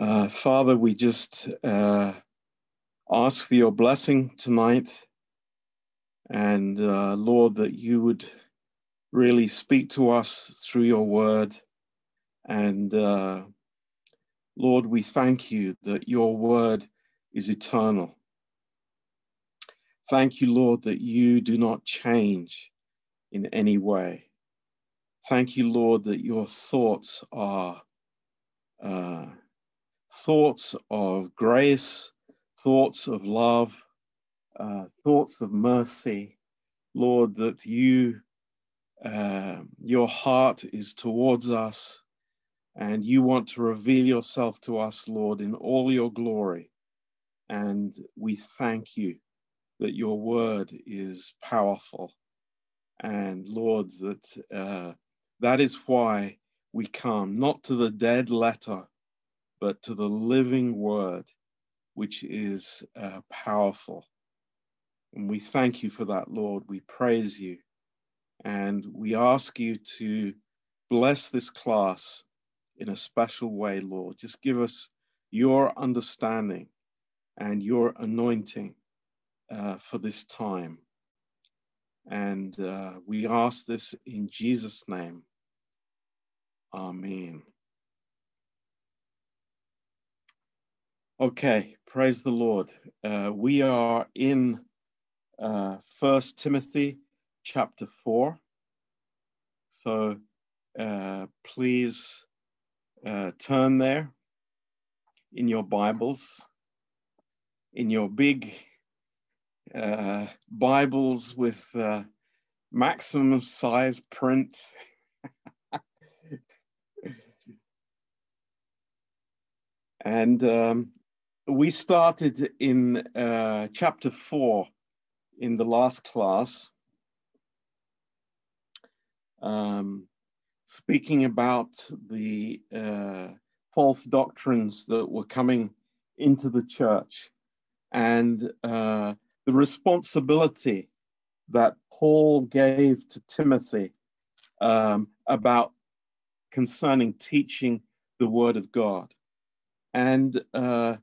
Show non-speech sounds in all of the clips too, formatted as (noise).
Uh, Father, we just uh, ask for your blessing tonight. And uh, Lord, that you would really speak to us through your word. And uh, Lord, we thank you that your word is eternal. Thank you, Lord, that you do not change in any way. Thank you, Lord, that your thoughts are uh, thoughts of grace, thoughts of love, uh, thoughts of mercy. Lord, that you, uh, your heart is towards us and you want to reveal yourself to us, Lord, in all your glory. And we thank you that your word is powerful. And Lord, that uh, that is why we come, not to the dead letter, but to the living word, which is uh, powerful. And we thank you for that, Lord. We praise you. And we ask you to bless this class in a special way, Lord. Just give us your understanding and your anointing uh, for this time. And uh, we ask this in Jesus' name. Amen. Okay, praise the Lord. Uh, we are in uh, First Timothy chapter four. So uh, please uh, turn there in your Bibles, in your big uh, Bibles with maximum size print. (laughs) and um, we started in uh, chapter four in the last class, um, speaking about the uh, false doctrines that were coming into the church and uh, the responsibility that Paul gave to Timothy um, about concerning teaching the word of God. And uh,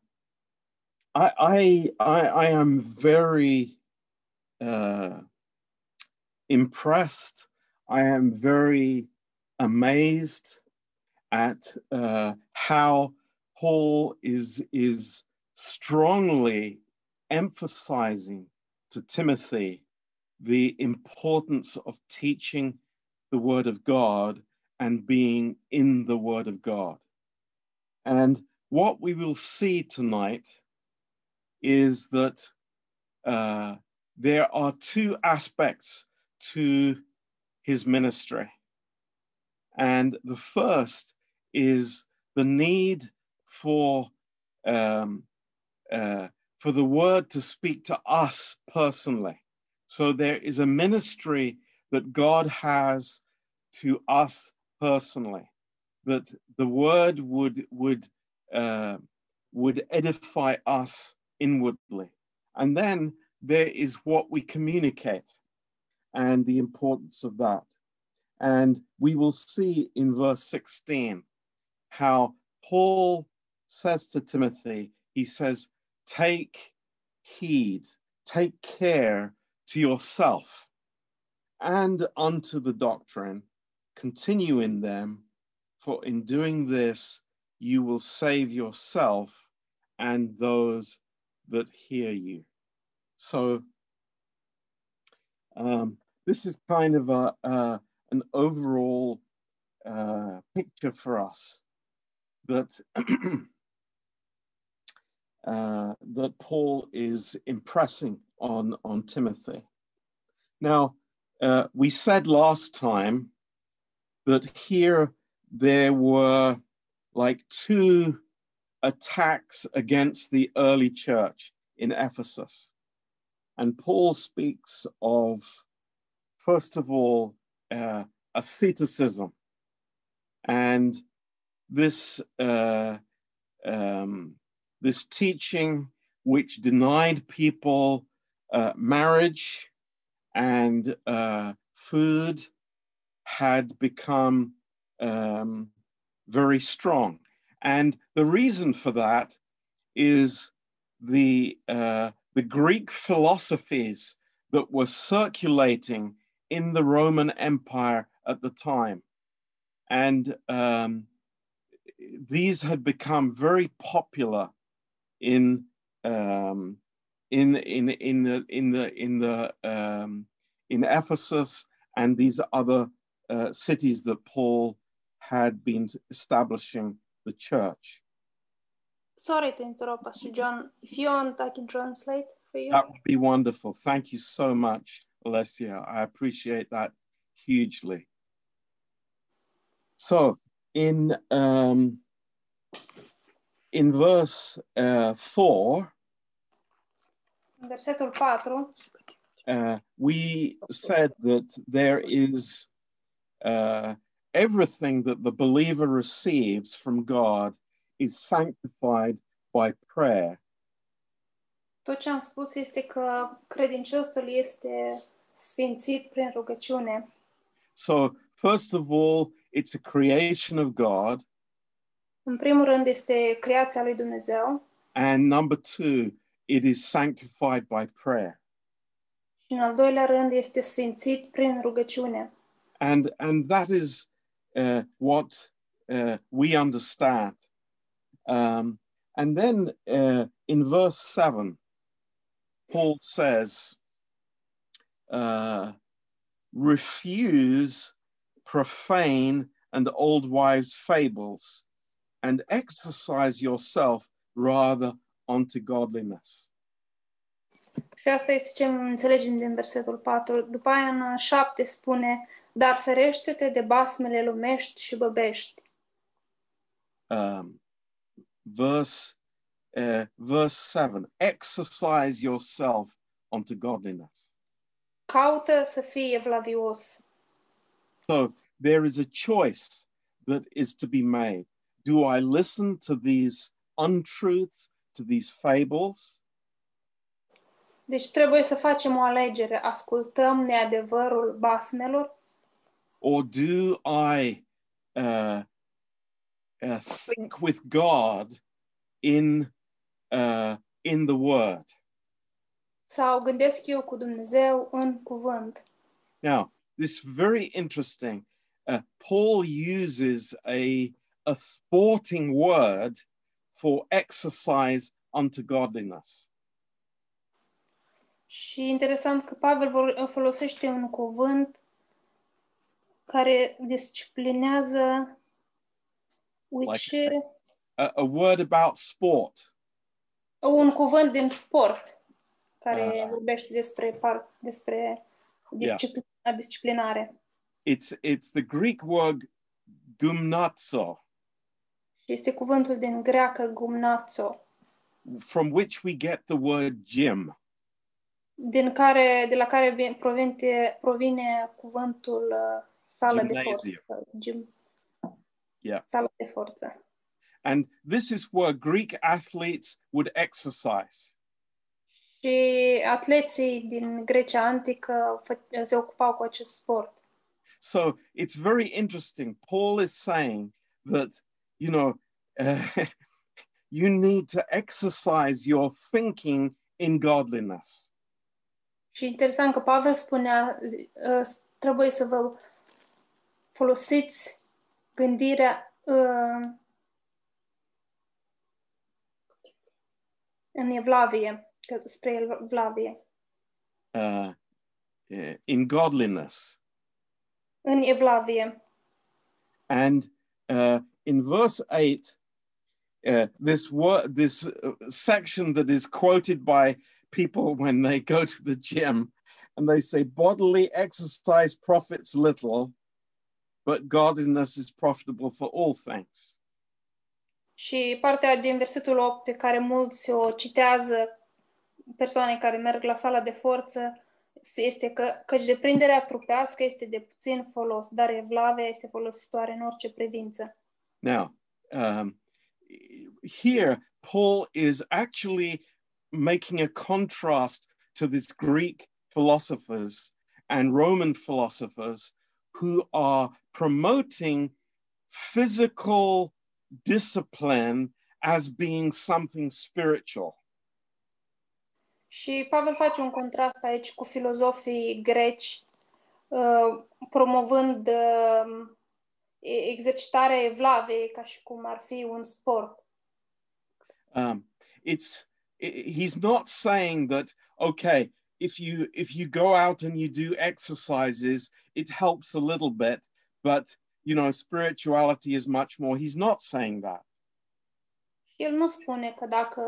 I, I, I, am very uh, impressed. I am very amazed at uh, how Paul is, is strongly emphasizing to Timothy the importance of teaching the Word of God and being in the Word of God. And what we will see tonight is that uh, there are two aspects to his ministry. And the first is the need for um, uh, for the word to speak to us personally. So there is a ministry that God has to us personally, that the word would would uh, would edify us inwardly, and then there is what we communicate, and the importance of that. And we will see in verse 16 how Paul says to Timothy, he says, take heed, take care to yourself and unto the doctrine, continue in them, for in doing this you will save yourself and those that hear you. So, um, this is kind of a, uh, an overall uh, picture for us that (clears throat) uh, that Paul is impressing on, on Timothy. Now, uh, we said last time that here there were like two attacks against the early church in Ephesus. And Paul speaks of, first of all, uh, asceticism. And this uh, um, this teaching which denied people uh, marriage and uh, food had become um, very strong. And the reason for that is the, uh, the Greek philosophies that were circulating in the Roman Empire at the time. And um, these had become very popular in um, in in in the in the in the um, in Ephesus and these other uh, cities that Paul had been establishing the church. Sorry to interrupt, Pastor John. If you want, I can translate for you. That would be wonderful. Thank you so much, Alessia. I appreciate that hugely. So, in um, in verse uh, four, Versetul 4, uh, we said that there is uh, everything that the believer receives from God is sanctified by prayer. tot ce am spus este că credinciosul este sfințit prin rugăciune. So, first of all, it's a creation of God, În primul rând este creația lui Dumnezeu and number two, it is sanctified by prayer. și în al doilea rând este sfințit prin rugăciune. And and that is uh, what uh, we understand. Um, and then uh, in verse seven, Paul says, uh, "Refuse profane and old wives' fables, and exercise yourself rather unto godliness." Și asta este ce înțelegem din versetul 4. După aia în 7 spune, dar ferește-te de basmele lumești și băbești. um, verse uh, verse seven. Exercise yourself unto godliness. Caută să fii evlavios. So there is a choice that is to be made. Do I listen to these untruths, to these fables, Deci trebuie să facem o alegere. Ascultăm neadevărul basmelor or do I uh, uh, think with God in uh, in the Word? sau gândesc eu cu Dumnezeu în cuvânt. Now, this very interesting. Uh, Paul uses a, a sporting word for exercise unto godliness. Și interesant că Pavel folosește un cuvânt care disciplinează which, A, a word about sport. un cuvânt din sport care Ah. vorbește despre, par, despre discipl- disciplinare. It's, it's the Greek word gumnazo, Și este cuvântul din greacă gumnazo, from which we get the word gym. din care, de la care vi- provine, provine cuvântul uh, sală de Gymnasium. forță. Gym, Yeah. sală de forță. And this is where Greek athletes would exercise. Și atleții din Grecia antică se ocupau cu acest sport. So it's very interesting. Paul is saying that, you know, uh, (laughs) you need to exercise your thinking in godliness. Și interesant că Pavel spunea, uh, trebuie să vă folosiți gândirea uh, în evlavie, spre evlavie, Uh, uh, in godliness. în evlavie. And uh, in verse 8, uh, this word, this uh, section that is quoted by people when they go to the gym, and they say, bodily exercise profits little, but godliness is profitable for all things. Și partea din versetul 8 pe care mulți o citează persoane care merg la sala de forță este că căci deprinderea trupească este de puțin folos, dar evlavia este folositoare în orice privință. Now, um, here, Paul is actually making a contrast to these Greek philosophers and Roman philosophers who are promoting physical discipline as being something spiritual. Și Pavel face un contrast aici cu filozofii greci, uh, promovând uh, exercitarea evlavei ca și cum ar fi un sport. Um, it's i- he's not saying that okay if you if you go out and you do exercises it helps a little bit but you know spirituality is much more he's not saying that el nu spune că dacă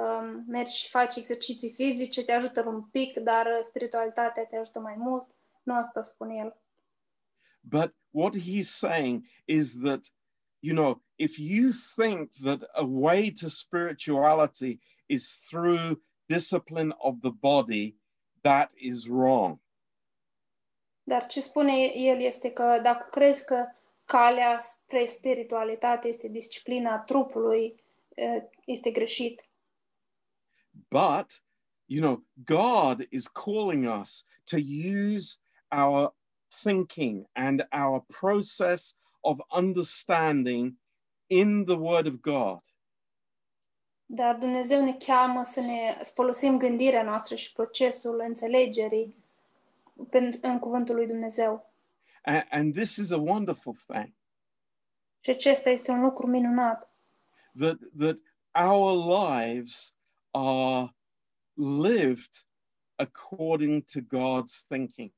mergi și faci exerciții fizice te ajută un pic, dar spiritualitatea te ajută mai mult. Nu asta spune el. but what he's saying is that you know if you think that a way to spirituality is through discipline of the body that is wrong Dar ce spune el este că dacă crezi că calea spre spiritualitate este disciplina trupului, este greșit. But, you know, God is calling us to use our thinking and our process of understanding in the Word of God. Dar Dumnezeu ne cheamă să ne să folosim gândirea noastră și procesul înțelegerii pen- în cuvântul lui Dumnezeu. A- And, this is a wonderful thing Și acesta este un lucru minunat. that, that our lives are lived according to God's thinking.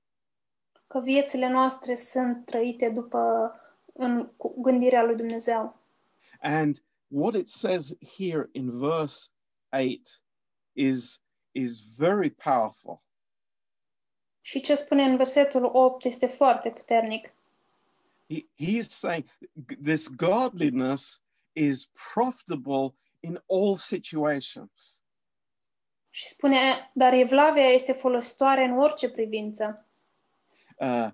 Că viețile noastre sunt trăite după în cu gândirea lui Dumnezeu. And what it says here in verse 8 is, is very powerful. Și ce spune în versetul 8 este foarte puternic. He, he is saying this godliness is profitable in all situations. Și spune, dar evlavia este folositoare în orice privință. Uh,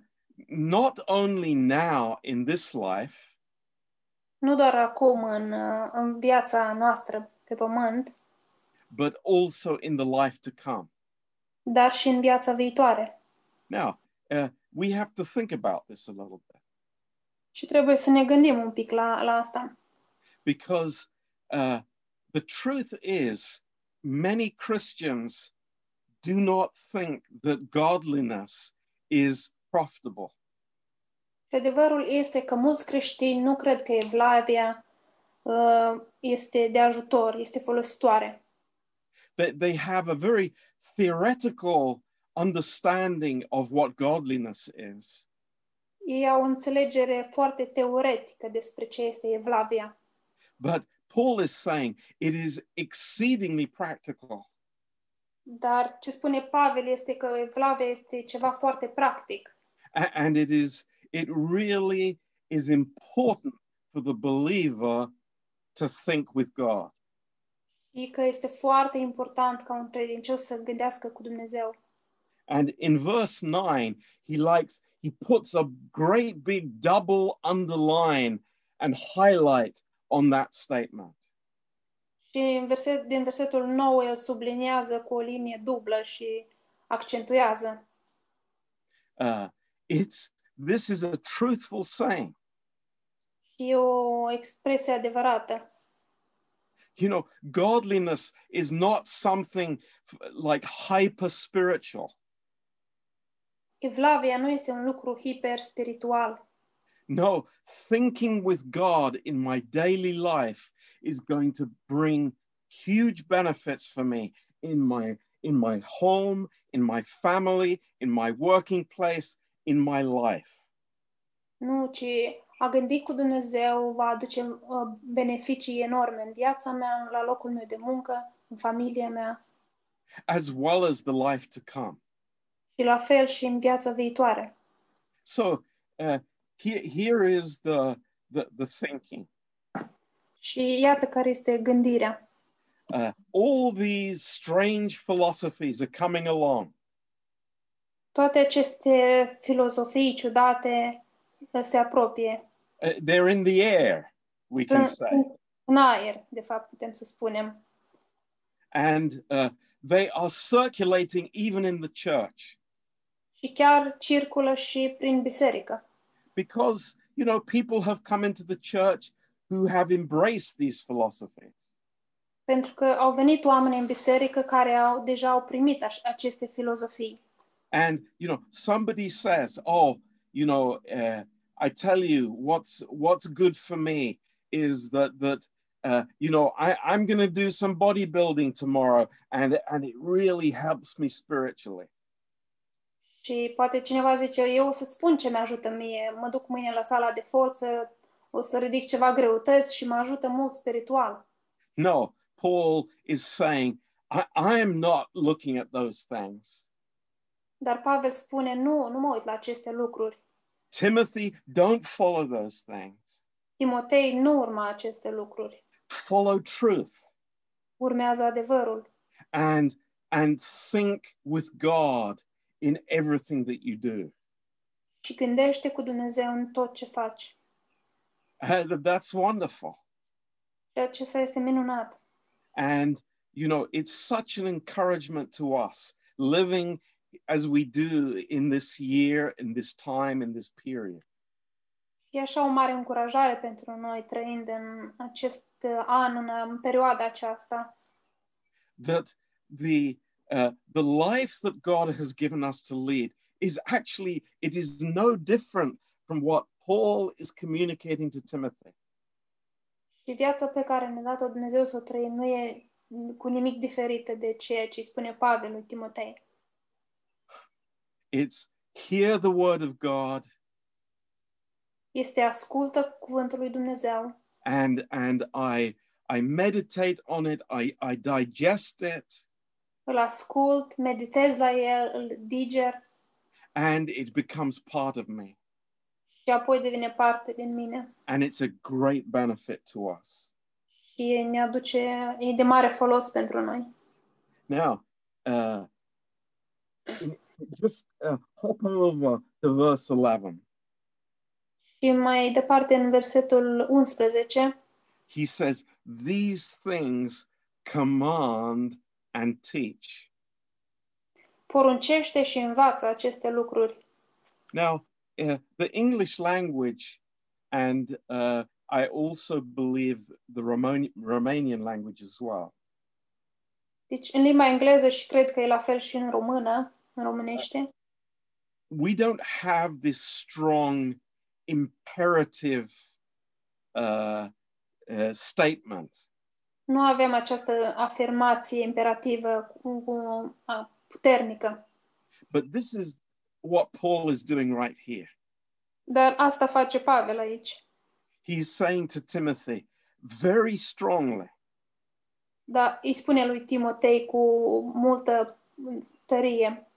not only now in this life, Nu doar acum în, în viața noastră pe pământ, but also in the life to come. dar și în viața viitoare. Now, uh, we have to think about this a little bit Și trebuie să ne gândim un pic la, la asta. because uh, the truth is, many Christians do not think that godliness is profitable. Și adevărul este că mulți creștini nu cred că evlavia uh, este de ajutor, este folositoare. They, they have a very theoretical understanding of what godliness is. Ei au o înțelegere foarte teoretică despre ce este evlavia. But Paul is saying it is exceedingly practical. Dar ce spune Pavel este că evlavia este ceva foarte practic. A- and it is it really is important for the believer to think with God. Și că este foarte important ca un credincios să gândească cu Dumnezeu. And in verse 9, he likes he puts a great big double underline and highlight on that statement. Și în verset, din versetul 9 el subliniază cu o linie dublă și accentuează. Uh, it's this is a truthful saying. E o expresie adevărată. You know, godliness is not something like hyper spiritual. Evlavia nu este un lucru hiper spiritual. No, thinking with God in my daily life is going to bring huge benefits for me in my in my home, in my family, in my working place, in my life. Nu, ci a gândi cu Dumnezeu va aduce uh, beneficii enorme în viața mea, la locul meu de muncă, în familia mea as well as the life to come. și la fel și în viața viitoare. So uh, here, here is the, the the thinking. Și iată care este gândirea. Uh, all these strange philosophies are coming along. Toate aceste filozofii ciudate uh, se apropie. Uh, they're in the air, we can Sunt, say, sunt în aer, de fapt, putem să spunem. and uh, they are circulating even in the church. Și chiar circulă și prin biserică. because you know people have come into the church who have embraced these philosophies. Pentru că au venit oameni în biserică care au deja au primit aș- aceste filozofii. And you know, somebody says, "Oh, you know, uh, I tell you, what's what's good for me is that that uh, you know I, I'm going to do some bodybuilding tomorrow, and and it really helps me spiritually." Și poate cineva zice, eu o să spun ce mi-ajută mie, mă duc mâine la sala de forță, o să ridic ceva greutăți și mă ajută mult spiritual. No, Paul is saying, I, I am not looking at those things. Dar Pavel spune, nu, nu mă uit la aceste lucruri. Timothy, don't follow those things. Timotei, nu urma aceste lucruri. Follow truth Urmează adevărul and and think with God in everything that you do. și gândește cu Dumnezeu în tot ce faci. Uh, that's wonderful. Și acesta este minunat. And you know, it's such an encouragement to us living as we do in this year, in this time, in this period. E așa o mare încurajare pentru noi trăind în acest uh, an, în, în perioada aceasta, that the uh, the life that God has given us to lead is actually it is no different from what Paul is communicating to Timothy. Și viața pe care ne-a dat-o Dumnezeu să o trăim nu e cu nimic diferită de ceea ce îi spune Pavel lui Timotei. It's hear the word of God Este ascultă cuvântul lui Dumnezeu and and I I meditate on it, I, I digest it, îl ascult, meditez la el, îl diger and it becomes part of me. și apoi devine parte din mine. And it's a great benefit to us. Și ne aduce, e de mare folos pentru noi. Now, uh, just uh, hop over to verse 11. Și mai departe, în versetul 11, he says, These things command and teach. poruncește și învață aceste lucruri. Now, uh, the English language, and uh, I also believe the Romani- Romanian language as well, Deci, în limba engleză și cred că e la fel și în română, în românește, we don't have this strong imperative uh, uh, statement. nu avem această afirmație imperativă cu, cu, a, puternică. But this is what Paul is doing right here. Dar asta face Pavel aici. He's saying to Timothy very strongly, Dar îi spune lui Timotei cu multă tărie.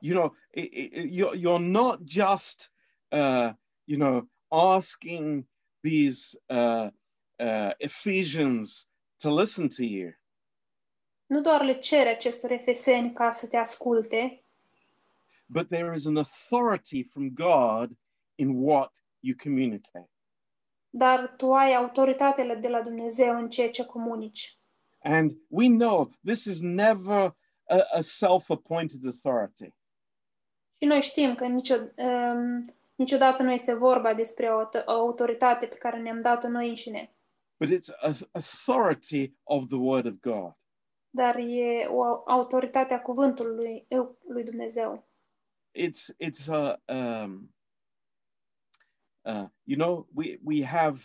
You know, it, it, you're, you're not just, uh, you know, asking these uh, uh, Ephesians to listen to you, Nu doar le cere acestor efeseni ca să te asculte, but there is an authority from God in what you communicate. dar tu ai autoritatele de la Dumnezeu în ceea ce comunici. And we know this is never a, a self appointed authority. Și noi știm că nicio, um, niciodată nu este vorba despre o, o autoritate pe care ne-am dat-o noi înșine, but it's a authority of the word of God. dar e o autoritate a cuvântului lui Dumnezeu. It's it's a um, uh, you know we we have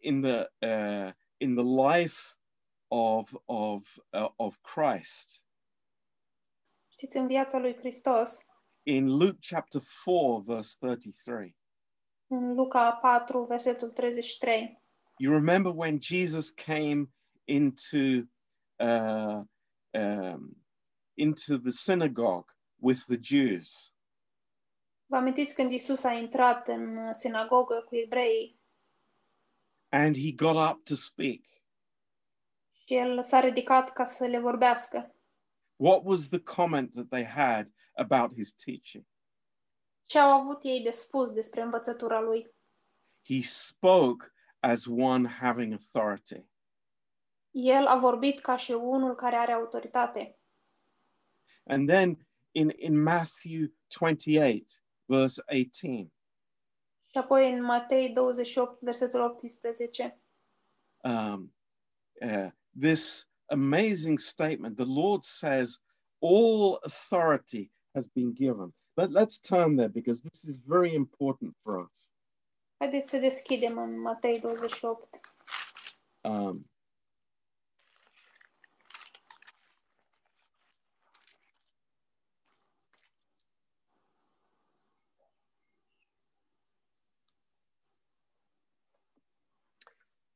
in the uh, in the life of of uh, of Christ Știți, în viața lui Hristos, in Luke chapter four verse thirty three. în Luca 4, versetul 33, You remember when Jesus came into uh, um, into the synagogue with the Jews. vă amintiți când Isus a intrat în sinagogă cu evreii and he got up to speak. și el s-a ridicat ca să le vorbească. What was the comment that they had about his teaching? Ce au avut ei de spus despre învățătura lui? He spoke as one having authority. El a vorbit ca și unul care are autoritate. And then in, in Matthew 28, verse 18, Și apoi în Matei 28, versetul 18, um, uh, this amazing statement. The Lord says, All authority has been given. But let's turn there because this is very important for us. Haideți să deschidem în Matei 28. Um,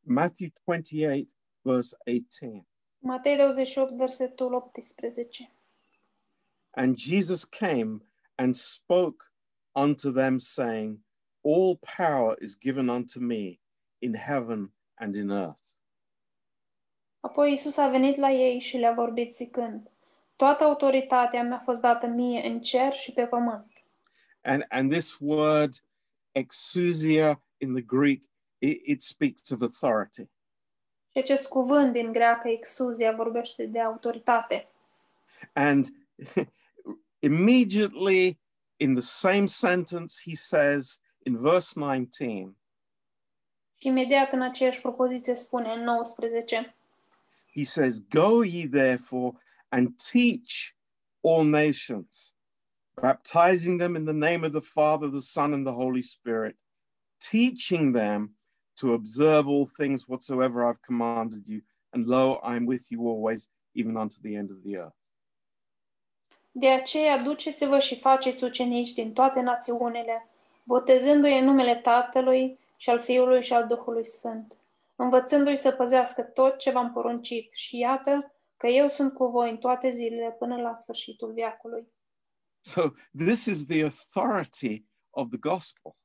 Matthew 28, verse 18. Matei 28, versetul 18. And Jesus came and spoke unto them, saying, All power is given unto me in heaven and in earth. Apoi Isus a venit la ei și le-a vorbit zicând, Toată autoritatea mi-a fost dată mie în cer și pe pământ. And, and this word, exousia in the Greek, it, it speaks of authority. Și acest cuvânt din greacă, exuzia, vorbește de autoritate. And (laughs) immediately in the same sentence, he says in verse 19, Și imediat în aceeași propoziție spune în 19, he says, Go ye therefore and teach all nations, baptizing them in the name of the Father, the Son, and the Holy Spirit, teaching them to observe all things whatsoever I've commanded you. And lo, I am with you always, even unto the end of the earth. De aceea duceți-vă și faceți ucenici din toate națiunile, botezându-i în numele Tatălui și al Fiului și al Duhului Sfânt, învățându-i să păzească tot ce v-am poruncit și iată că eu sunt cu voi în toate zilele până la sfârșitul veacului. So, this is the authority of the gospel.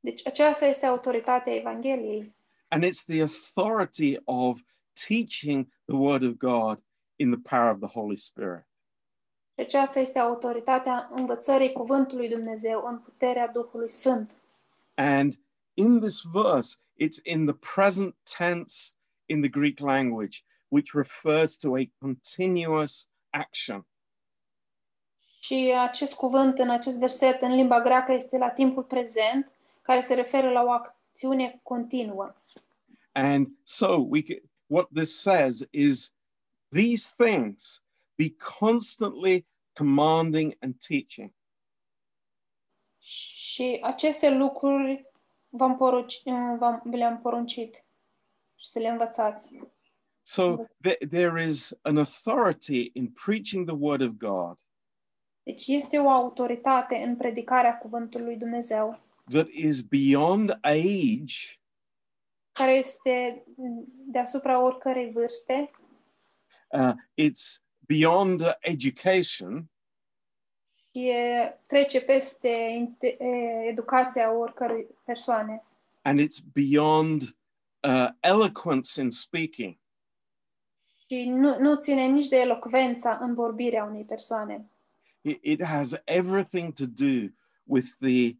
Deci aceasta este autoritatea Evangheliei And it's the authority of teaching the word of God in the power of the Holy Spirit. Și aceasta este autoritatea învățării cuvântului Dumnezeu în puterea Duhului Sfânt. And in this verse, it's in the present tense in the Greek language, which refers to a continuous action. Și acest cuvânt în acest verset în limba greacă este la timpul prezent, care se referă la o acțiune continuă. And so we ca- what this says is these things be constantly commanding and teaching. Și aceste lucruri v-am porunci, v-am, vi le-am poruncit și să le învățați. So th- there is an authority in preaching the word of God Deci este o autoritate în predicarea cuvântului lui Dumnezeu, that is beyond age care este deasupra oricărei vârste, uh, it's beyond education, e, trece peste educația oricărei persoane. and it's beyond uh, eloquence in speaking. Și nu, nu ține nici de elocvența în vorbirea unei persoane. It, it has everything to do with the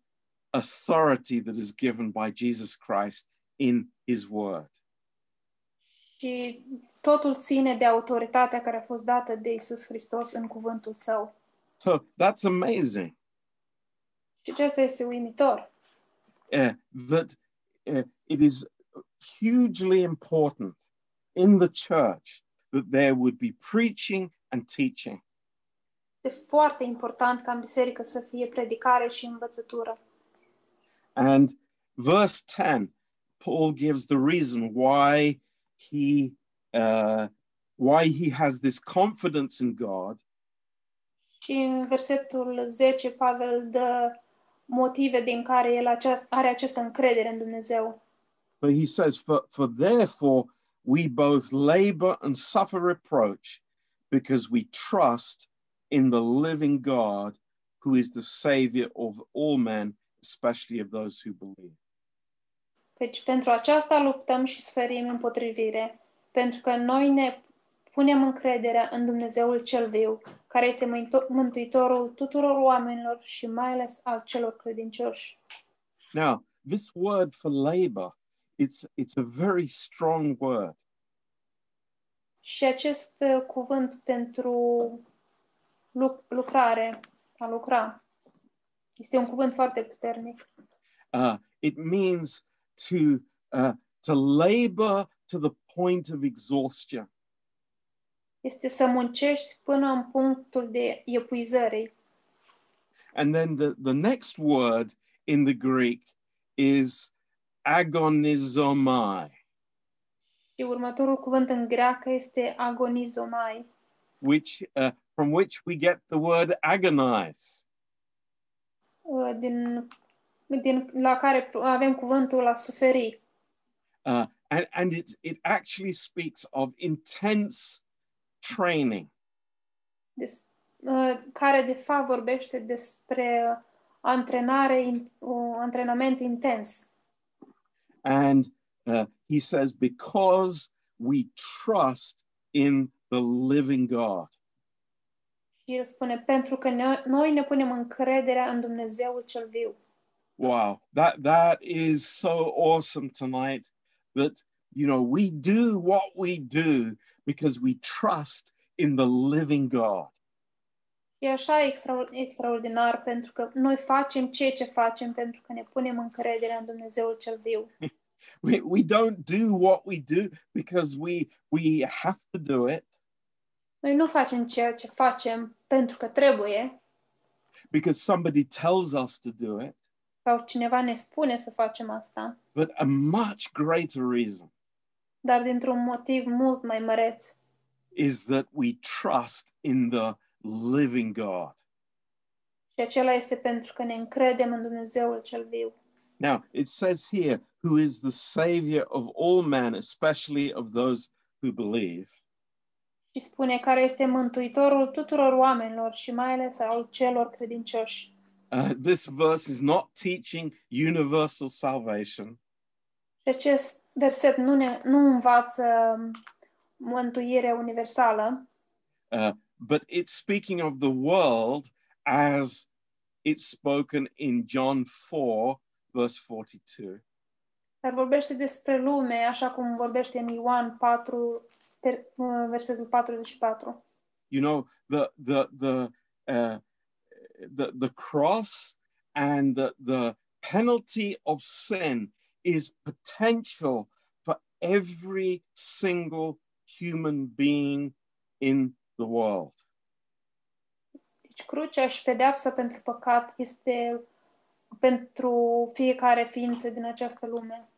authority that is given by Jesus Christ in his word. Și totul ține de autoritatea care a fost dată de Isus Hristos în cuvântul său. So that's amazing Și acesta este uimitor. uh, that uh, it is hugely important in the church that there would be preaching and teaching. Este foarte important ca în biserică să fie predicare și învățătură. And verse 10, Paul gives the reason why he uh, why he has this confidence in God Și în versetul 10 Pavel dă motive din care el aceast, are această încredere în Dumnezeu. But he says, for, for therefore we both labor and suffer reproach because we trust in the living God who is the Savior of all men, especially of those who believe. Căci pentru aceasta luptăm și suferim împotrivire, pentru că noi ne punem încrederea în Dumnezeul cel viu, care este mânto- mântuitorul tuturor oamenilor și mai ales al celor credincioși. Now, this word for labor, it's, it's a very strong word. Și acest uh, cuvânt pentru luc- lucrare, a lucra, este un cuvânt foarte puternic. Uh, it means to, uh, to labor to the point of exhaustion. Este să muncești până în punctul de epuizării. And then the, the next word in the Greek is agonizomai, Și următorul cuvânt în greacă este agonizomai, which uh, from which we get the word agonize. uh, din, din, la care avem cuvântul a suferi. Uh, and and it, it actually speaks of intense training. Des, uh, care de fapt vorbește despre antrenare, in- un antrenament intens. And uh, he says, because we trust in the living God. Și el spune, pentru că ne, noi ne punem încrederea în Dumnezeul cel viu. Wow, that that is so awesome tonight that you know we do what we do because we trust in the living God. E așa extra, extraordinar pentru că noi facem ceea ce facem pentru că ne punem încrederea în Dumnezeul cel viu. (laughs) We, we don't do what we do because we we have to do it Noi nu facem ceea ce facem pentru că trebuie because somebody tells us to do it, sau cineva ne spune să facem asta, but a much greater reason dar dintr-un motiv mult mai măreț. is that we trust in the living God. Și acela este pentru că ne încredem în Dumnezeul cel viu. Now, it says here, who is the savior of all men, especially of those who believe. Și spune care este mântuitorul tuturor oamenilor și mai ales al celor credincioși. Uh, this verse is not teaching universal salvation, Și acest verset nu, ne, nu învață mântuire universală, uh, but it's speaking of the world as it's spoken in John 4, verse 42. dar vorbește despre lume așa cum vorbește în Ioan 4, ter- versetul 44. You know, the the the uh, the the cross and the the penalty of sin is potential for every single human being in the world. Deci crucea și pedeapsa pentru păcat este pentru fiecare ființă din această lume.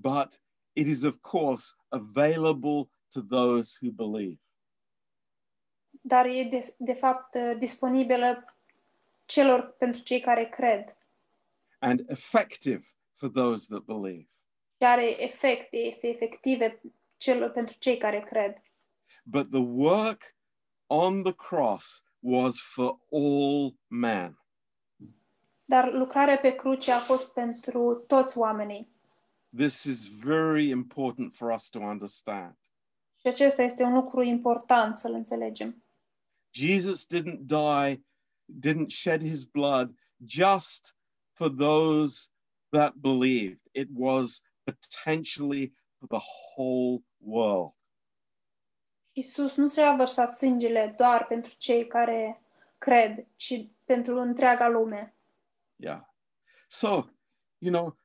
but it is of course available to those who believe. Dar e de, de fapt disponibilă celor pentru cei care cred. and effective for those that believe. Și are efect, este efective celor pentru cei care cred. But the work on the cross was for all men. Dar lucrarea pe cruce a fost pentru toți oamenii. This is very important for us to understand. Și acesta este un lucru important să-l înțelegem. Jesus didn't die, didn't shed his blood just for those that believed. It was potentially for the whole world. Iisus nu și-a vărsat sângele doar pentru cei care cred, ci pentru întreaga lume. Yeah. So, you know,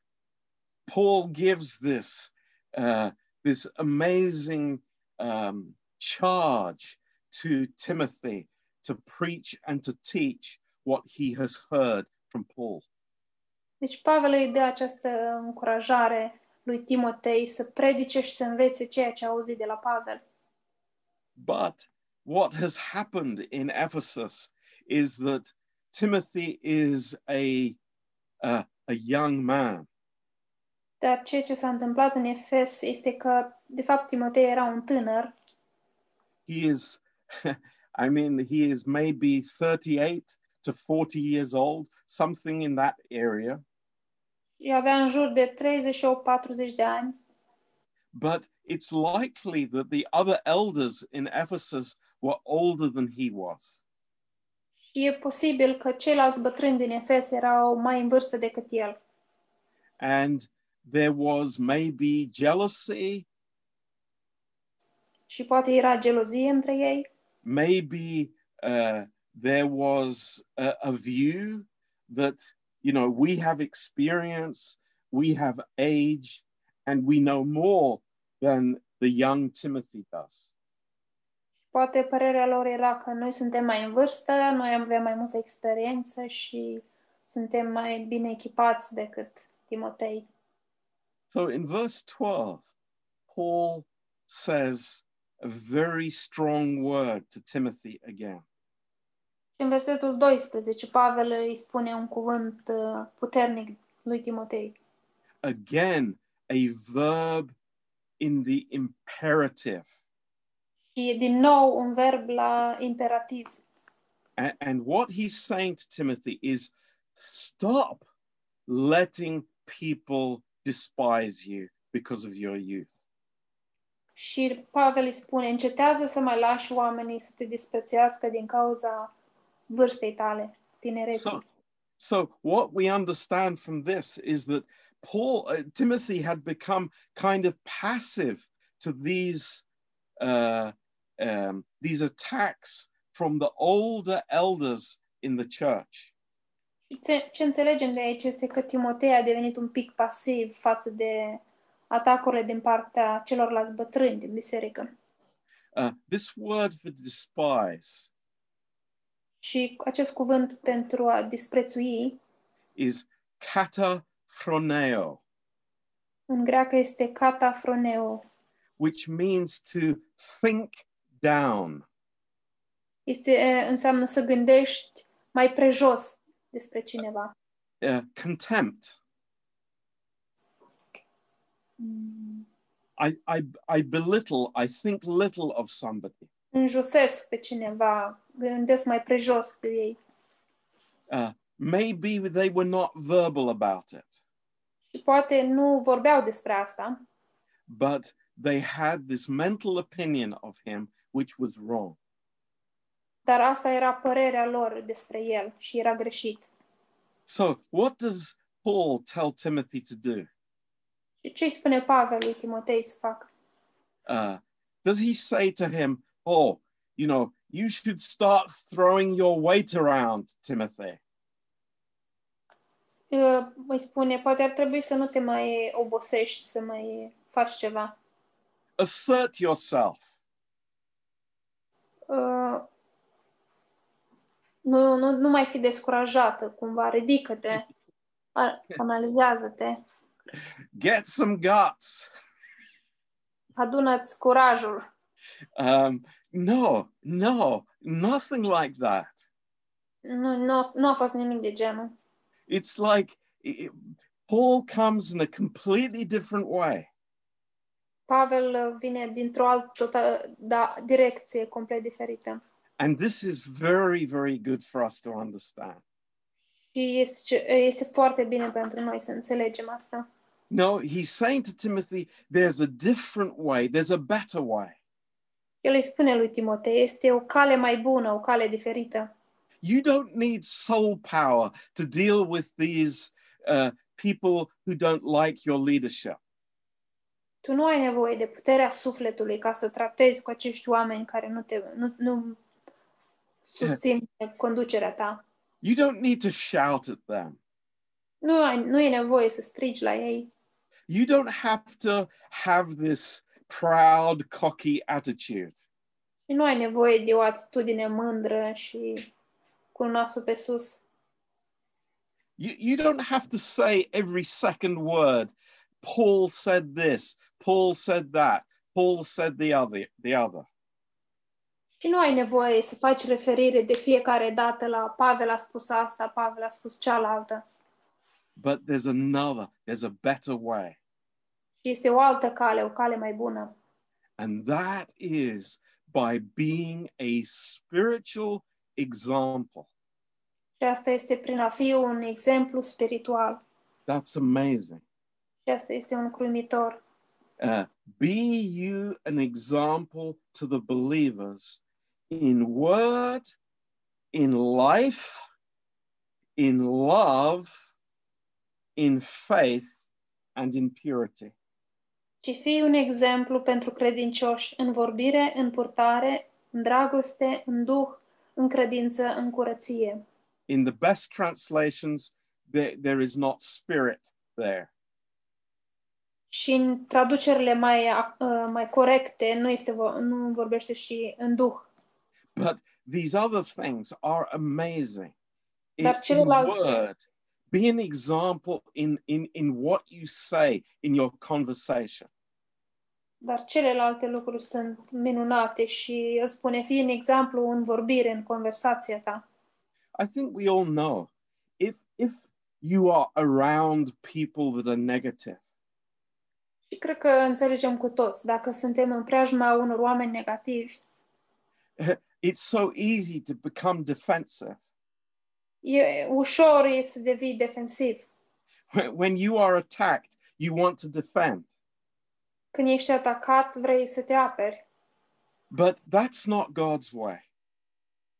Paul gives this uh, this amazing um, charge to Timothy to preach and to teach what he has heard from Paul. Deci Pavel îi dă această încurajare lui Timotei să predice și să învețe ceea ce a auzit de la Pavel. But what has happened in Ephesus is that Timothy is a a, a young man. Dar ceea ce s-a întâmplat în Efes este că, de fapt, Timotei era un tânăr He is, (laughs) I mean, he is maybe 38 to 40 years old, something in that area. avea în jur de 38-40 de ani. But it's likely that the other elders in Ephesus were older than he was. Și e posibil că ceilalți bătrâni din Efes erau mai în vârstă decât el. And there was maybe jealousy, Și poate era gelozie între ei, maybe uh, there was a, a view that, you know, we have experience, we have age, and we know more than the young Timothy does. Poate părerea lor era că noi suntem mai în vârstă, noi avem mai multă experiență și suntem mai bine echipați decât Timotei. So in verse 12, Paul says a very strong word to Timothy again. Și în versetul 12, Pavel îi spune un cuvânt uh, puternic lui Timotei. Again, a verb in the imperative. Și din nou un verb la imperativ. A- And what he's saying to Timothy is stop letting people despise you because of your youth. Și Pavel îi spune, încetează să mai lași oamenii să te disprețuiască din cauza vârstei tale, tinereții. So, so what we understand from this is that Paul, uh, Timothy had become kind of passive to these uh, um, these attacks from the older elders in the church. Și ce, ce înțelegem de aici este că Timotei a devenit un pic pasiv față de atacurile din partea celorlalți bătrâni din biserică. Uh, this word for despise Și acest cuvânt pentru a disprețui is kataphroneo, în greacă este katafroneo. which means to think down. Este, e, înseamnă să gândești mai prejos despre cineva. uh, contempt. I, I, I belittle, I think little of somebody. Înjosesc pe cineva, gândesc mai prejos de ei. Uh, maybe they were not verbal about it, Și poate nu vorbeau despre asta, but they had this mental opinion of him which was wrong. dar asta era părerea lor despre el și era greșit. So, what does Paul tell Timothy to do? Și ce îi spune Pavel lui Timotei să facă? Uh, does he say to him, Oh, you know, you should start throwing your weight around, Timothy? Uh, Îi spune, poate ar trebui să nu te mai obosești, să mai faci ceva. Assert yourself. Uh, Nu, nu, nu mai fi descurajată, cumva, ridică-te, a- analizează-te, Get some guts. adună-ți curajul. Um, no, no, nothing like that. Nu, nu, nu a fost nimic de genul. It's like it- Paul comes in a completely different way. Pavel vine dintr-o altă da, direcție complet diferită. And this is very, very good for us to understand. Și este, este foarte bine pentru noi să înțelegem asta. No, he's saying to Timothy, there's a different way, there's a better way. El îi spune lui Timotei, este o cale mai bună, o cale diferită. You don't need soul power to deal with these uh, people who don't like your leadership. Tu nu ai nevoie de puterea sufletului ca să tratezi cu acești oameni care nu, te, nu, nu susțin conducerea ta. You don't need to shout at them. Nu, ai, nu e nevoie să strigi la ei. You don't have to have this proud, cocky attitude. Și nu ai nevoie de o atitudine mândră și cu nasul pe sus. You, you don't have to say every second word, Paul said this, Paul said that, Paul said the other, the other. Și nu ai nevoie să faci referire de fiecare dată la Pavel a spus asta, Pavel a spus cealaltă. But there's another, there's a better way. Și este o altă cale, o cale mai bună. And that is by being a spiritual example. Și asta este prin a fi un exemplu spiritual. That's amazing. Și asta este un cruimitor. Uh, be you an example to the believers in word, in life, in love, in faith, and in purity. Și fii un exemplu pentru credincioși în vorbire, în purtare, în dragoste, în duh, în credință, în curăție. In the best translations, there, there is not spirit there. Și în traducerile mai, ac- uh, mai corecte nu, este, vo- nu vorbește și în duh. But these other things are amazing. Dar In, in celelalte- word, be an example in, in, in what you say in your conversation. Dar celelalte lucruri sunt minunate și el spune, fii un exemplu în vorbire, în conversația ta. I think we all know if if you are around people that are negative, Și cred că înțelegem cu toți, dacă suntem în preajma unor oameni negativi, it's so easy to become defensive. Ușor e să devii defensiv. When you are attacked, you want to defend. Când ești atacat, vrei să te aperi. But that's not God's way.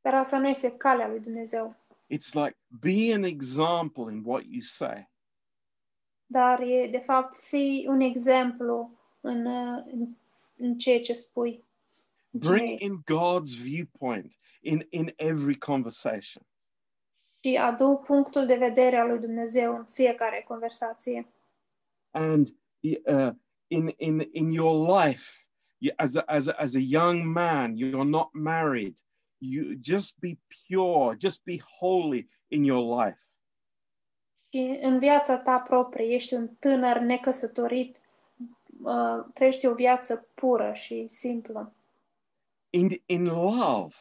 Dar asta nu este calea lui Dumnezeu. It's like be an example in what you say. Dar e, de fapt, fii un exemplu în, în, în ceea ce spui. Bring in God's viewpoint in, in every conversation. Și adu punctul de vedere al lui Dumnezeu în fiecare conversație. And uh, in, in, in your life, you, as, a, as, a, as a young man, you're not married, you just be pure, just be holy in your life. Și în viața ta proprie, ești un tânăr necăsătorit, uh, trăiești o viață pură și simplă. In, in love,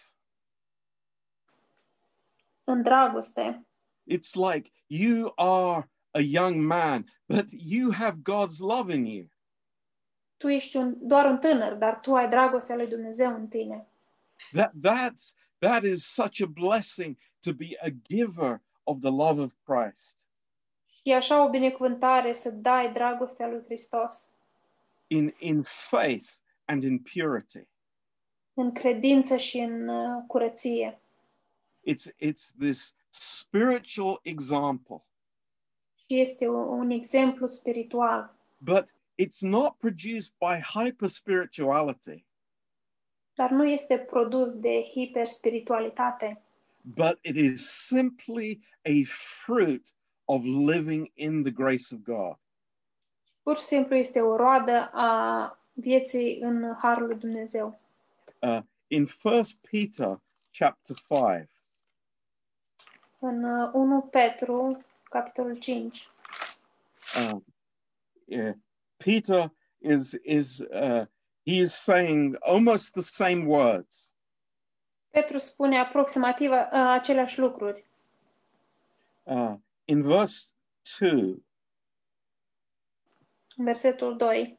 În dragoste. it's like you are a young man, but you have God's love in you. Tu ești un, doar un tânăr, dar tu ai dragostea lui Dumnezeu în tine. That, that's, that is such a blessing to be a giver of the love of Christ. Și așa o binecuvântare să dai dragostea lui Hristos in in faith and in purity. în credință și în uh, curăție. It's it's this spiritual example, Și este un, exemplu spiritual. but it's not produced by hyper spirituality, Dar nu este produs de hiperspiritualitate, but it is simply a fruit of living in the grace of God. pur și simplu este o roadă a vieții în Harul lui Dumnezeu. Uh, in First Peter chapter five, În uh, 1 Petru, capitolul 5, uh, yeah, Peter is is uh, he is saying almost the same words. Petru spune aproximativ uh, aceleași lucruri. Uh, in verse two, În versetul 2,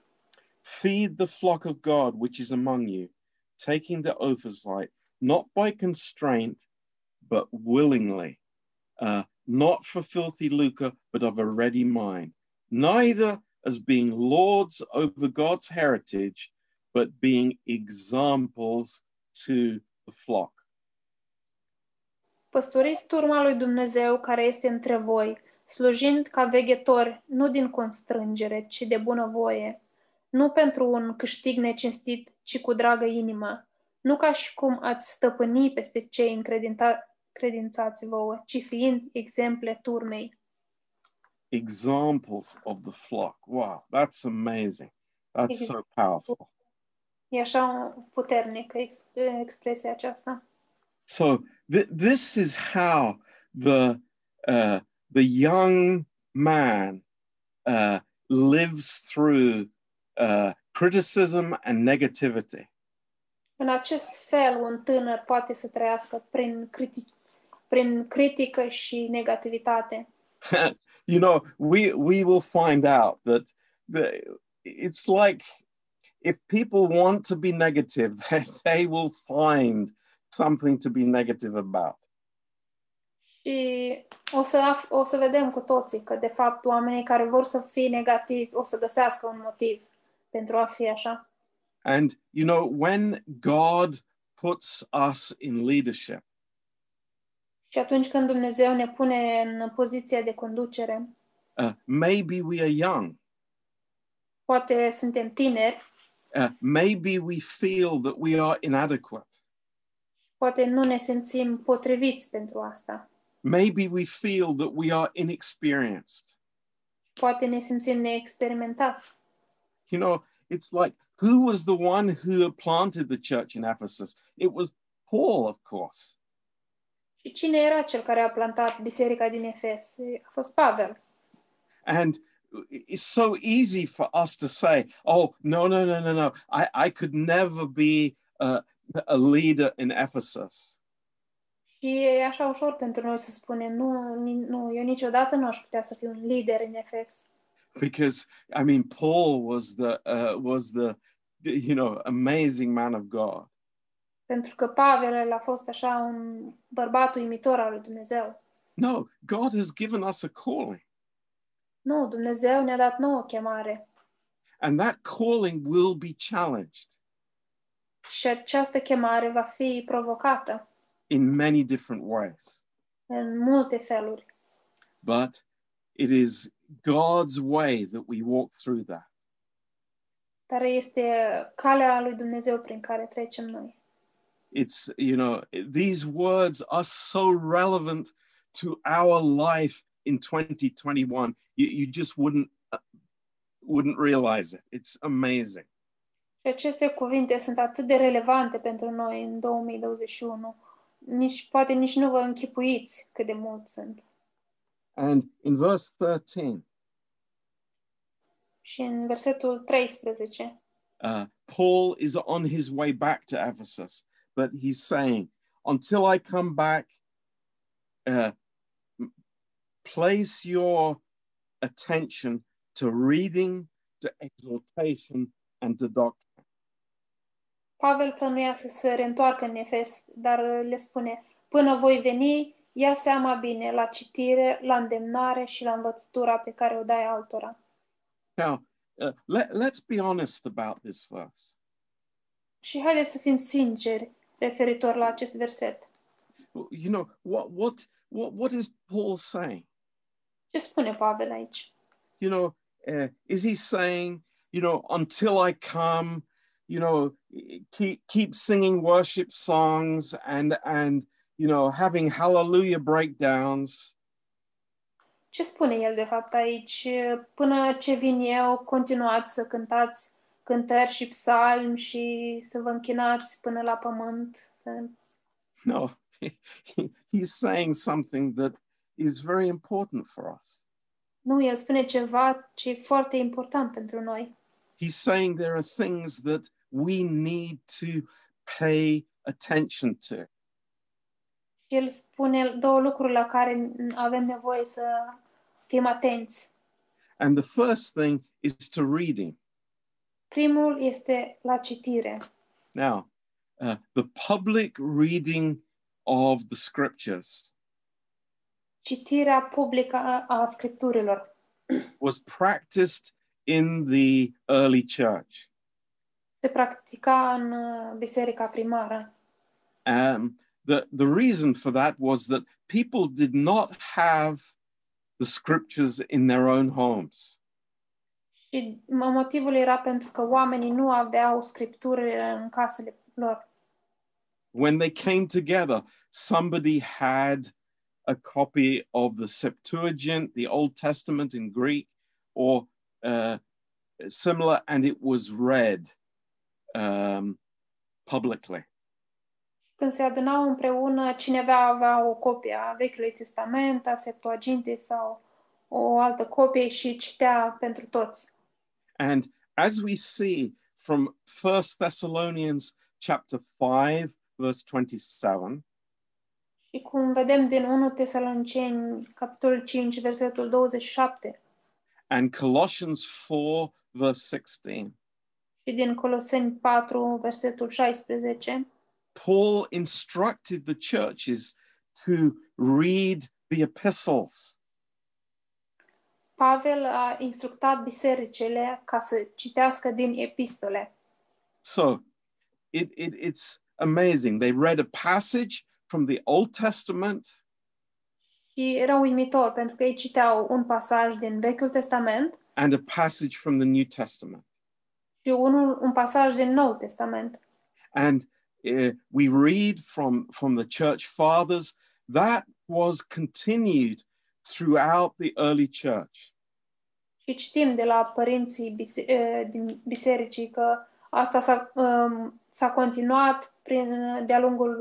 Feed the flock of God which is among you, taking the oversight, not by constraint, but willingly, uh, not for filthy lucre, but of a ready mind, neither as being lords over God's heritage, but being examples to the flock. Păstoriți turma lui Dumnezeu care este între voi, slujind ca veghetori, nu din constrângere, ci de bunăvoie, nu pentru un câștig necinstit, ci cu dragă inimă, nu ca și cum ați stăpâni peste cei încredinta- credințați vouă, ci fiind exemple turmei. Examples of the flock. Wow, that's amazing. That's so powerful. E așa puternică ex- expresia aceasta. So th- this is how the uh, the young man uh, lives through uh, criticism and negativity. În acest fel, un tânăr poate să trăiască prin, criti- prin critică și negativitate. (laughs) you know, we we will find out that the, it's like if people want to be negative, (laughs) they, they will find something to be negative about. Și o să, af- o să vedem cu toții că, de fapt, oamenii care vor să fie negativi o să găsească un motiv pentru a fi așa. And you know, when God puts us in leadership, Și atunci când Dumnezeu ne pune în poziția de conducere, uh, maybe we are young, poate suntem tineri, uh, maybe we feel that we are inadequate, poate nu ne simțim potriviți pentru asta, maybe we feel that we are inexperienced. poate ne simțim neexperimentați. You know, it's like who was the one who planted the church in Ephesus? It was Paul, of course. Și cine era cel care a plantat biserica din Efes? A fost Pavel. And it's so easy for us to say, oh, no, no, no, no, no. I, I could never be a, a leader in Ephesus. Și e așa ușor pentru noi să spunem, nu, ni- nu, eu niciodată nu aș putea să fiu un lider în Efes. Because, I mean, Paul was the, uh, was the, the, you know, amazing man of God. Pentru că Pavel el a fost așa un bărbat uimitor al lui Dumnezeu. No, God has given us a calling. Nu, Dumnezeu ne-a dat nouă chemare. And that calling will be challenged Și această chemare va fi provocată in many different ways. în multe feluri. But it is God's way that we walk through that. Dar este calea lui Dumnezeu prin care trecem noi. It's, you know, these words are so relevant to our life in 2021. You, you just wouldn't uh, wouldn't realize it. It's amazing. Și aceste cuvinte sunt atât de relevante pentru noi în 2021. Nici, poate nici nu vă închipuiți cât de mult sunt. And in verse 13, Și în versetul 13, uh, Paul is on his way back to Ephesus, but he's saying, until I come back, uh, place your attention to reading, to exhortation, and to doctrine. Pavel plănuia să se reîntoarcă în Efes, dar le spune, până voi veni, ia seama bine la citire, la îndemnare și la învățătura pe care o dai altora. Now, uh, let, let's be honest about this verse. Și haideți să fim sinceri referitor la acest verset. You know, what, what, what, what is Paul saying? Ce spune Pavel aici? You know, uh, is he saying, you know, until I come, you know, keep, keep singing worship songs and, and, you know, having hallelujah breakdowns? Ce spune el de fapt aici? Până ce vin eu, continuați să cântați cântări și psalmi și să vă închinați până la pământ. Să... No, (laughs) he's saying something that is very important for us. Nu, el spune ceva ce e foarte important pentru noi. He's saying there are things that we need to pay attention to. Și el spune două lucruri la care avem nevoie să fim atenți. And the first thing is to reading. Primul este la citire. Now, uh, the public reading of the scriptures Citirea publică a, scripturilor was practiced in the early church. se practica în uh, biserica primară. Um, the, the reason for that was that people did not have the scriptures in their own homes. Și mo- motivul era pentru că oamenii nu aveau scripturile în casele lor. When they came together, somebody had a copy of the Septuagint, the Old Testament in Greek, or uh, similar, and it was read um, publicly. Când se adunau împreună, cineva avea o copie a Vechiului Testament, a Septuagintei sau o altă copie și citea pentru toți. And as we see from First Thessalonians chapter 5, verse 27, Și cum vedem din 1 Tesaloniceni, capitolul 5, versetul 27, and Colossians 4, verse 16, și din Coloseni 4, versetul 16, Paul instructed the churches to read the epistles. Pavel a instructat bisericile ca să citească din epistole. So it, it, it's amazing. They read a passage from the Old Testament Și era uimitor pentru că ei citeau un pasaj din Vechiul Testament and a passage from the New Testament. și unul, un pasaj din Noul Testament. And uh, we read from, from the church fathers that was continued throughout the early church. Și citim de la părinții bise- din bisericii că asta s-a, um, s-a continuat prin, de-a lungul,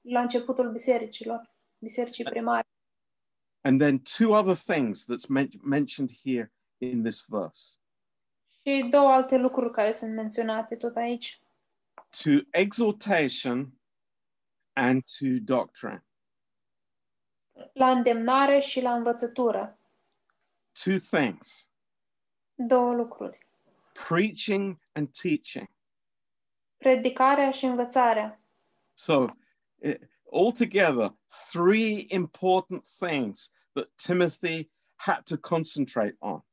la începutul bisericilor, bisericii primare. And then two other things that's men- mentioned here in this verse Și două alte lucruri care sunt menționate tot aici. to exhortation and to doctrine. La îndemnare și la învățătură. Two things Două lucruri. preaching and teaching. Predicarea și învățarea. So, altogether, three important things that Timothy had to concentrate on.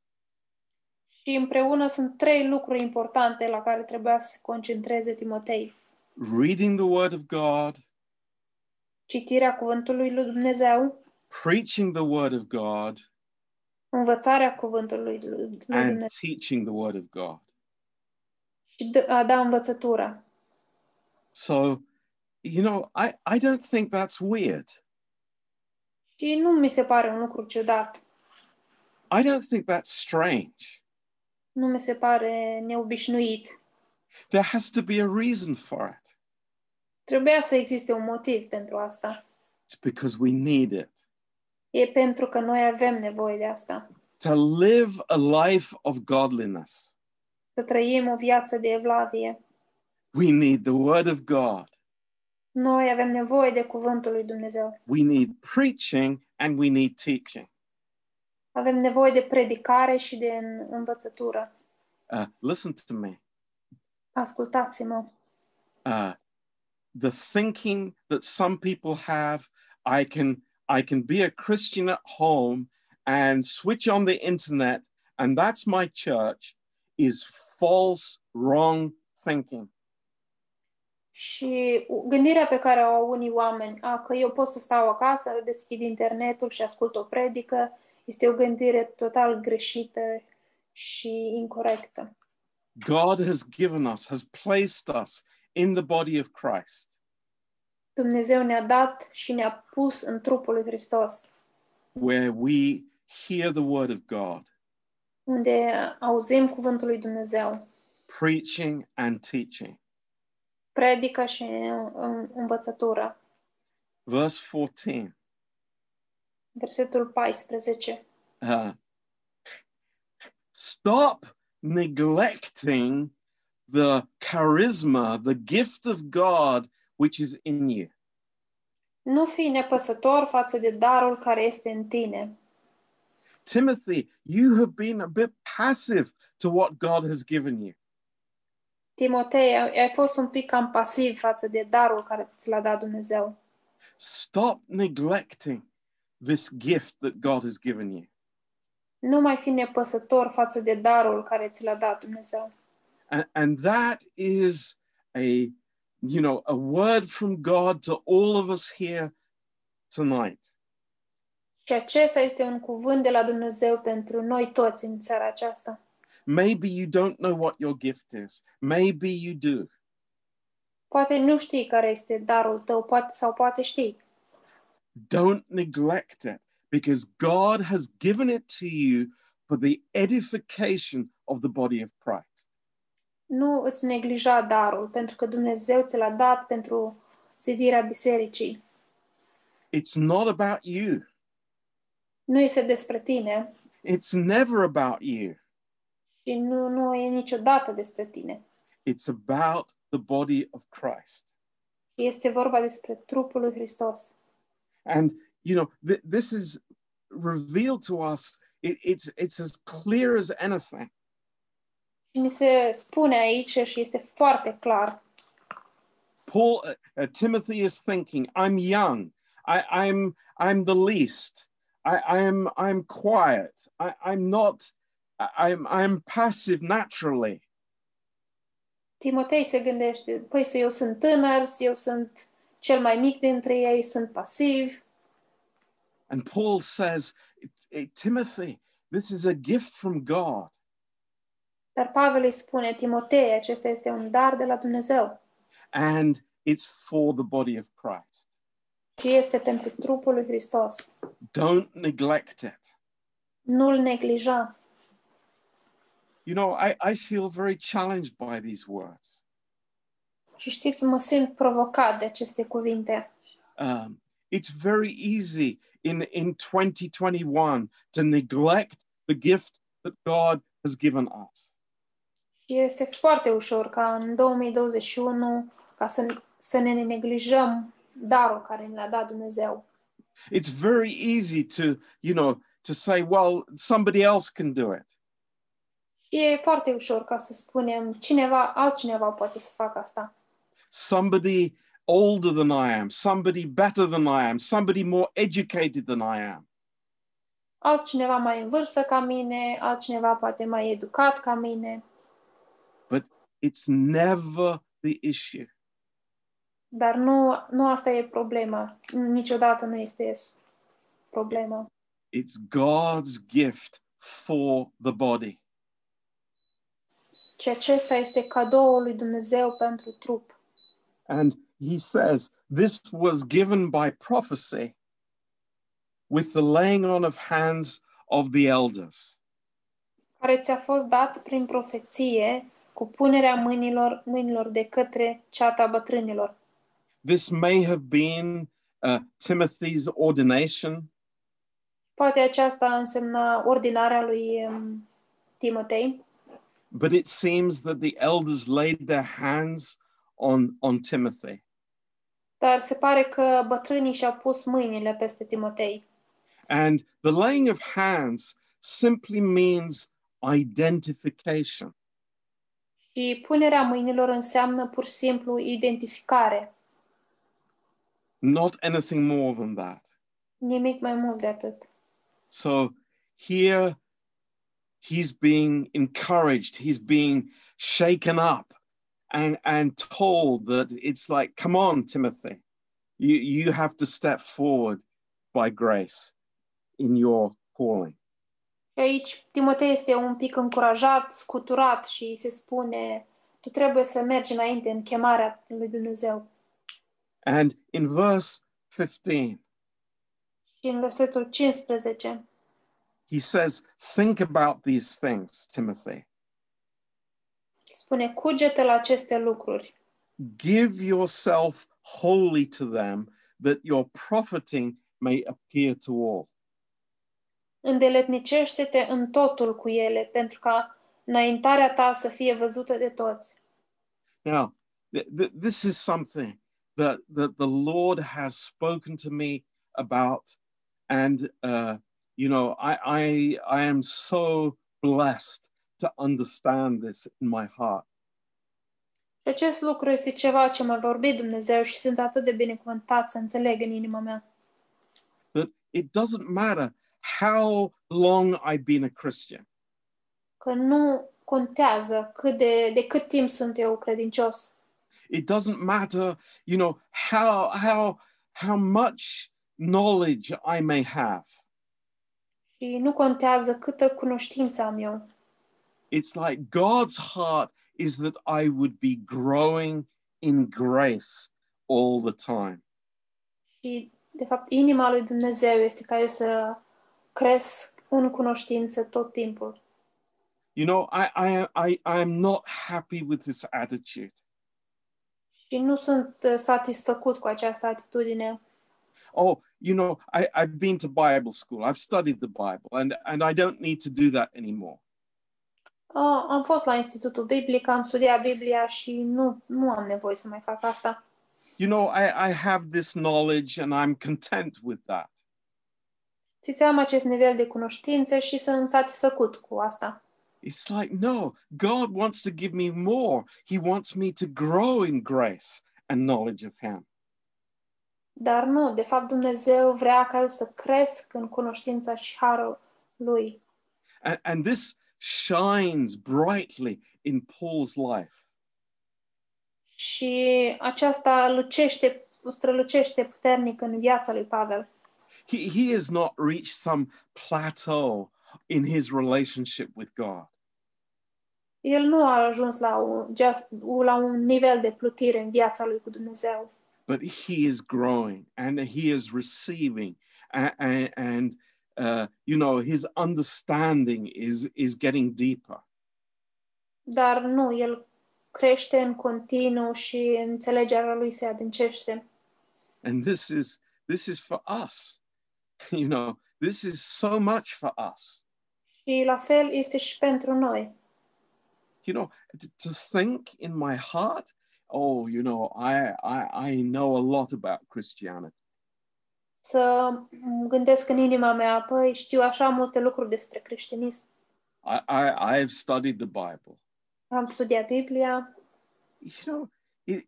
Și împreună sunt trei lucruri importante la care trebuia să se concentreze Timotei. Reading the Word of God, Citirea cuvântului lui Dumnezeu, preaching the Word of God, învățarea cuvântului lui lui and Dumnezeu teaching the Word of God. și d- a da învățătura. So, you know, I, I don't think that's weird. Și nu mi se pare un lucru ciudat. I don't think that's strange. Nu mi se pare neobișnuit. There has to be a reason for it. Trebuia să existe un motiv pentru asta. It's because we need it. E pentru că noi avem nevoie de asta. To live a life of godliness, Să trăim o viață de evlavie. we need the Word of God. Noi avem nevoie de cuvântul lui Dumnezeu. We need preaching and we need teaching. Avem nevoie de predicare și de în- învățătură. Uh, listen to me. Ascultați-mă. Uh, the thinking that some people have, I can I can be a Christian at home and switch on the internet and that's my church, is false, wrong thinking. Și gândirea pe care o au unii oameni, a, că eu pot să stau acasă, deschid internetul și ascult o predică, este o gândire total greșită și incorrectă. God has given us, has placed us in the body of Christ, Dumnezeu ne-a dat și ne-a pus în trupul lui Hristos, where we hear the word of God, unde auzim cuvântul lui Dumnezeu, preaching and teaching. predică și în- învățătură. Verse 14. Versetul 14. uh, stop neglecting the charisma, the gift of God which is in you. Nu fi nepăsător față de darul care este în tine. Timothy, you have been a bit passive to what God has given you. Timotei, ai fost un pic cam pasiv față de darul care ți l-a dat Dumnezeu. Stop neglecting this gift that God has given you. Nu mai fi nepăsător față de darul care ți l-a dat Dumnezeu. And, and that is a, you know, a word from God to all of us here tonight. Și acesta este un cuvânt de la Dumnezeu pentru noi toți în seara aceasta. Maybe you don't know what your gift is. Maybe you do. Poate nu știi care este darul tău, poate sau poate știi. Don't neglect it because God has given it to you for the edification of the body of Christ. Nu îți neglija darul, pentru că Dumnezeu ți l-a dat pentru zidirea bisericii. It's not about you. Nu este despre tine It's never about you. și nu, nu e niciodată despre tine. It's about the body of Christ. Este vorba despre trupul lui Hristos. And you know, th- this is revealed to us. It, it's it's as clear as anything. Și ni se spune aici și este foarte clar. Paul, uh, uh, Timothy is thinking, I'm young. I, I'm I'm the least. I, I'm I'm quiet. I, I'm not. I'm I'm passive naturally. Timotei se gândește, păi să eu sunt tânăr, eu sunt cel mai mic dintre ei, sunt pasiv. And Paul says, "Eh, Timothy, this is a gift from God. Dar Pavel îi spune, Timotei, acesta este un dar de la Dumnezeu and it's for the body of Christ. și este pentru trupul lui Hristos. Don't neglect it. Nu-l neglija. You know, I, I feel very challenged by these words. Și știți, mă simt provocat de aceste cuvinte. Um, it's very easy in, in 2021 to neglect the gift that God has given us. Și este foarte ușor ca în 2021 ca să, să ne neglijăm darul care ne l-a dat Dumnezeu. It's very easy to, you know, to say, well, somebody else can do it. Și e foarte ușor ca să spunem cineva, altcineva poate să facă asta. Somebody older than I am, somebody better than I am, somebody more educated than I am. Altcineva mai în vârstă ca mine, altcineva poate mai educat ca mine, But it's never the issue. dar nu, nu asta e problema. Niciodată nu este problema. It's God's gift for the body. Și acesta este cadoul lui Dumnezeu pentru trup. And he says, This was given by prophecy with the laying on of hands of the elders. care ți-a fost dat prin profeție cu punerea mâinilor, mâinilor de către ceata bătrânilor. This may have been uh, Timothy's ordination, Poate aceasta însemna ordinarea lui um, Timotei, but it seems that the elders laid their hands on, on Timothy. dar se pare că bătrânii și-au pus mâinile peste Timotei. And the laying of hands simply means identification. Și punerea mâinilor înseamnă pur și simplu identificare, not anything more than that. nimic mai mult de atât. So here he's being encouraged, he's being shaken up and, and told that it's like, come on, Timothy, you, you have to step forward by grace in your calling. Și aici Timotei este un pic încurajat, scuturat și îi se spune tu trebuie să mergi înainte în chemarea lui Dumnezeu. And in verse 15, Și în versetul 15 he says, Think about these things, Timothy. spune cugete la aceste lucruri Give yourself wholly to them, that your profiting may appear to all. Îndeletnicește-te în totul cu ele pentru ca înaintarea ta să fie văzută de toți. Now, th- th- this is something that, that the Lord has spoken to me about. And, uh, you know, I, I, I am so blessed to understand this in my heart. Și acest lucru este ceva ce m-a vorbit Dumnezeu și sunt atât de binecuvântat să înțeleg în inima mea. That it doesn't matter how long I've been a Christian. Că nu contează cât de, de cât timp sunt eu credincios. It doesn't matter, you know, how, how, how much knowledge I may have. Și nu contează câtă cunoștință am eu. It's like God's heart is that I would be growing in grace all the time. Și, de fapt, inima lui Dumnezeu este ca eu să cresc în cunoștință tot timpul. You know, I, I, I, I am not happy with this attitude. Și nu sunt uh, satisfăcut cu această atitudine. Oh, you know, I, I've been to Bible school, I've studied the Bible, and, and I don't need to do that anymore. Oh, am fost la Institutul Biblic, am studiat Biblia și nu, nu am nevoie să mai fac asta. You know, I, I have this knowledge and I'm content with that. Știți, am acest nivel de cunoștință și sunt satisfăcut cu asta. It's like, no, God wants to give me more. He wants me to grow in grace and knowledge of Him. Dar nu, de fapt Dumnezeu vrea ca eu să cresc în cunoștința și harul Lui. And, and this shines brightly in Paul's life. Și aceasta lucește, strălucește puternic în viața lui Pavel. He, he has not reached some plateau in his relationship with God. El nu a ajuns la un, just, la un nivel de plutire în viața lui cu Dumnezeu, but he is growing and he is receiving and, and, and uh, you know his understanding is is getting deeper Dar nu, el crește în continuu și înțelegerea lui se adâncește. And this is this is for us. (laughs) You know, this is so much for us. Și la fel este și pentru noi. You know, to, to think in my heart, oh, you know, I I I know a lot about Christianity. Să gândesc în inima mea, păi știu așa multe lucruri despre creștinism. I I I have studied the Bible. Am studiat Biblia. You know,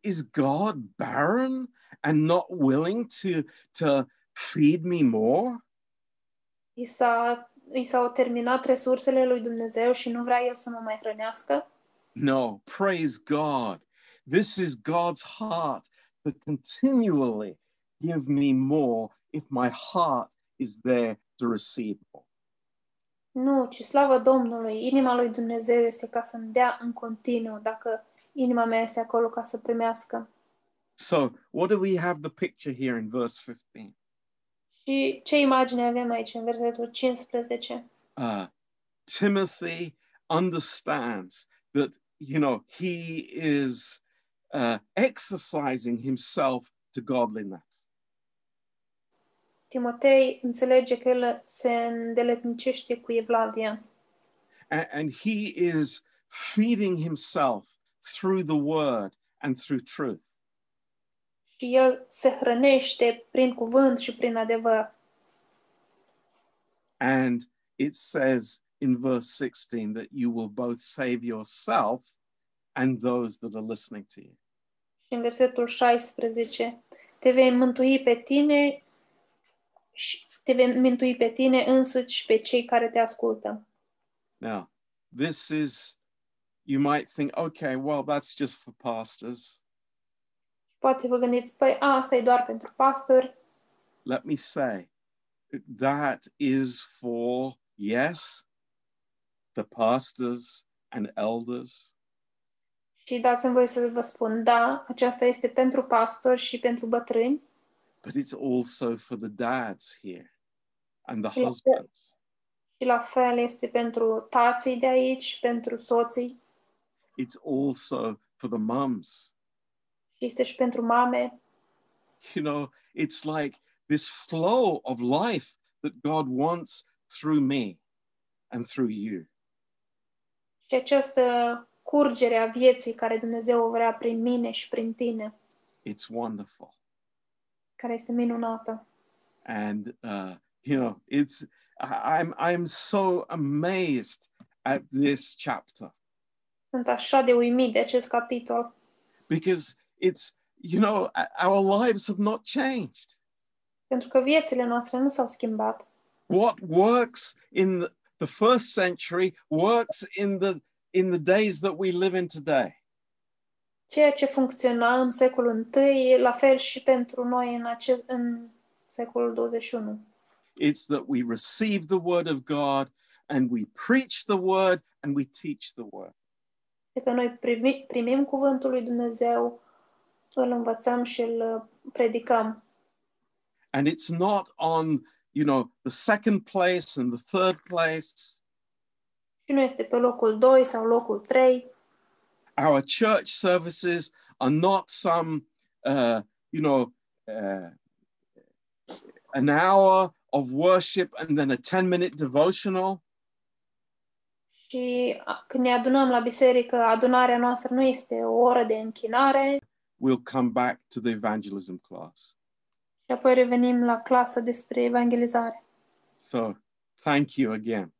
is God barren and not willing to to feed me more? I, s-a, I s-au terminat resursele lui Dumnezeu și nu vrea El să mă mai hrănească. No, praise God. This is God's heart to continually give me more if my heart is there to receive more. Nu, ci slavă Domnului. Inima lui Dumnezeu este ca să-mi dea în continuu, dacă inima mea este acolo ca să primească. So, what do we have the picture here in verse 15? Și ce imagine avem aici în versetul 15? Uh, Timothy understands that, you know, he is uh, exercising himself to godliness. Timotei înțelege că el se îndeletnicește cu Evlavia and, and he is feeding himself through the word and through truth. Și el se hrănește prin cuvânt și prin adevăr. And it says in verse 16 that you will both save yourself and those that are listening to you. Și în versetul 16, te vei mântui pe tine și te vei mântui pe tine însuți și pe cei care te ascultă. Now, this is, you might think, okay, well, that's just for pastors. Poate vă gândiți, păi asta e doar pentru pastori. Let me say, that is for, yes, the pastors and elders, Și dați-mi voi să vă spun, da, aceasta este pentru pastori și pentru bătrâni, but it's also for the dads here and the husbands. și la fel este pentru tații de aici, pentru soții, It's also for the mums. Și este și pentru mame. You know, it's like this flow of life that God wants through me and through you. Și această curgere a vieții care Dumnezeu o vrea prin mine și prin tine, It's wonderful. care este minunată. And, uh, you know, it's, I- I'm, I'm so amazed at this chapter Sunt așa de uimit de acest capitol, because it's, you know, our lives have not changed. pentru că viețile noastre nu s-au schimbat. what works in the, first century works in the in the days that we live in today Ceea ce funcționa în secolul I, la fel și pentru noi în, acest, în secolul 21. it's that we receive the word of god and we preach the word and we teach the word Este că noi primi, primim cuvântul lui Dumnezeu, îl învățăm și îl predicăm. and it's not on you know the second place and the third place Și nu este pe locul 2 sau locul 3. our church services are not some uh, you know uh, an hour of worship and then a 10 minute devotional Și a- când ne adunăm la biserică, adunarea noastră nu este o oră de închinare we'll come back to the evangelism class. și apoi revenim la clasă despre evangelizare. So thank you again.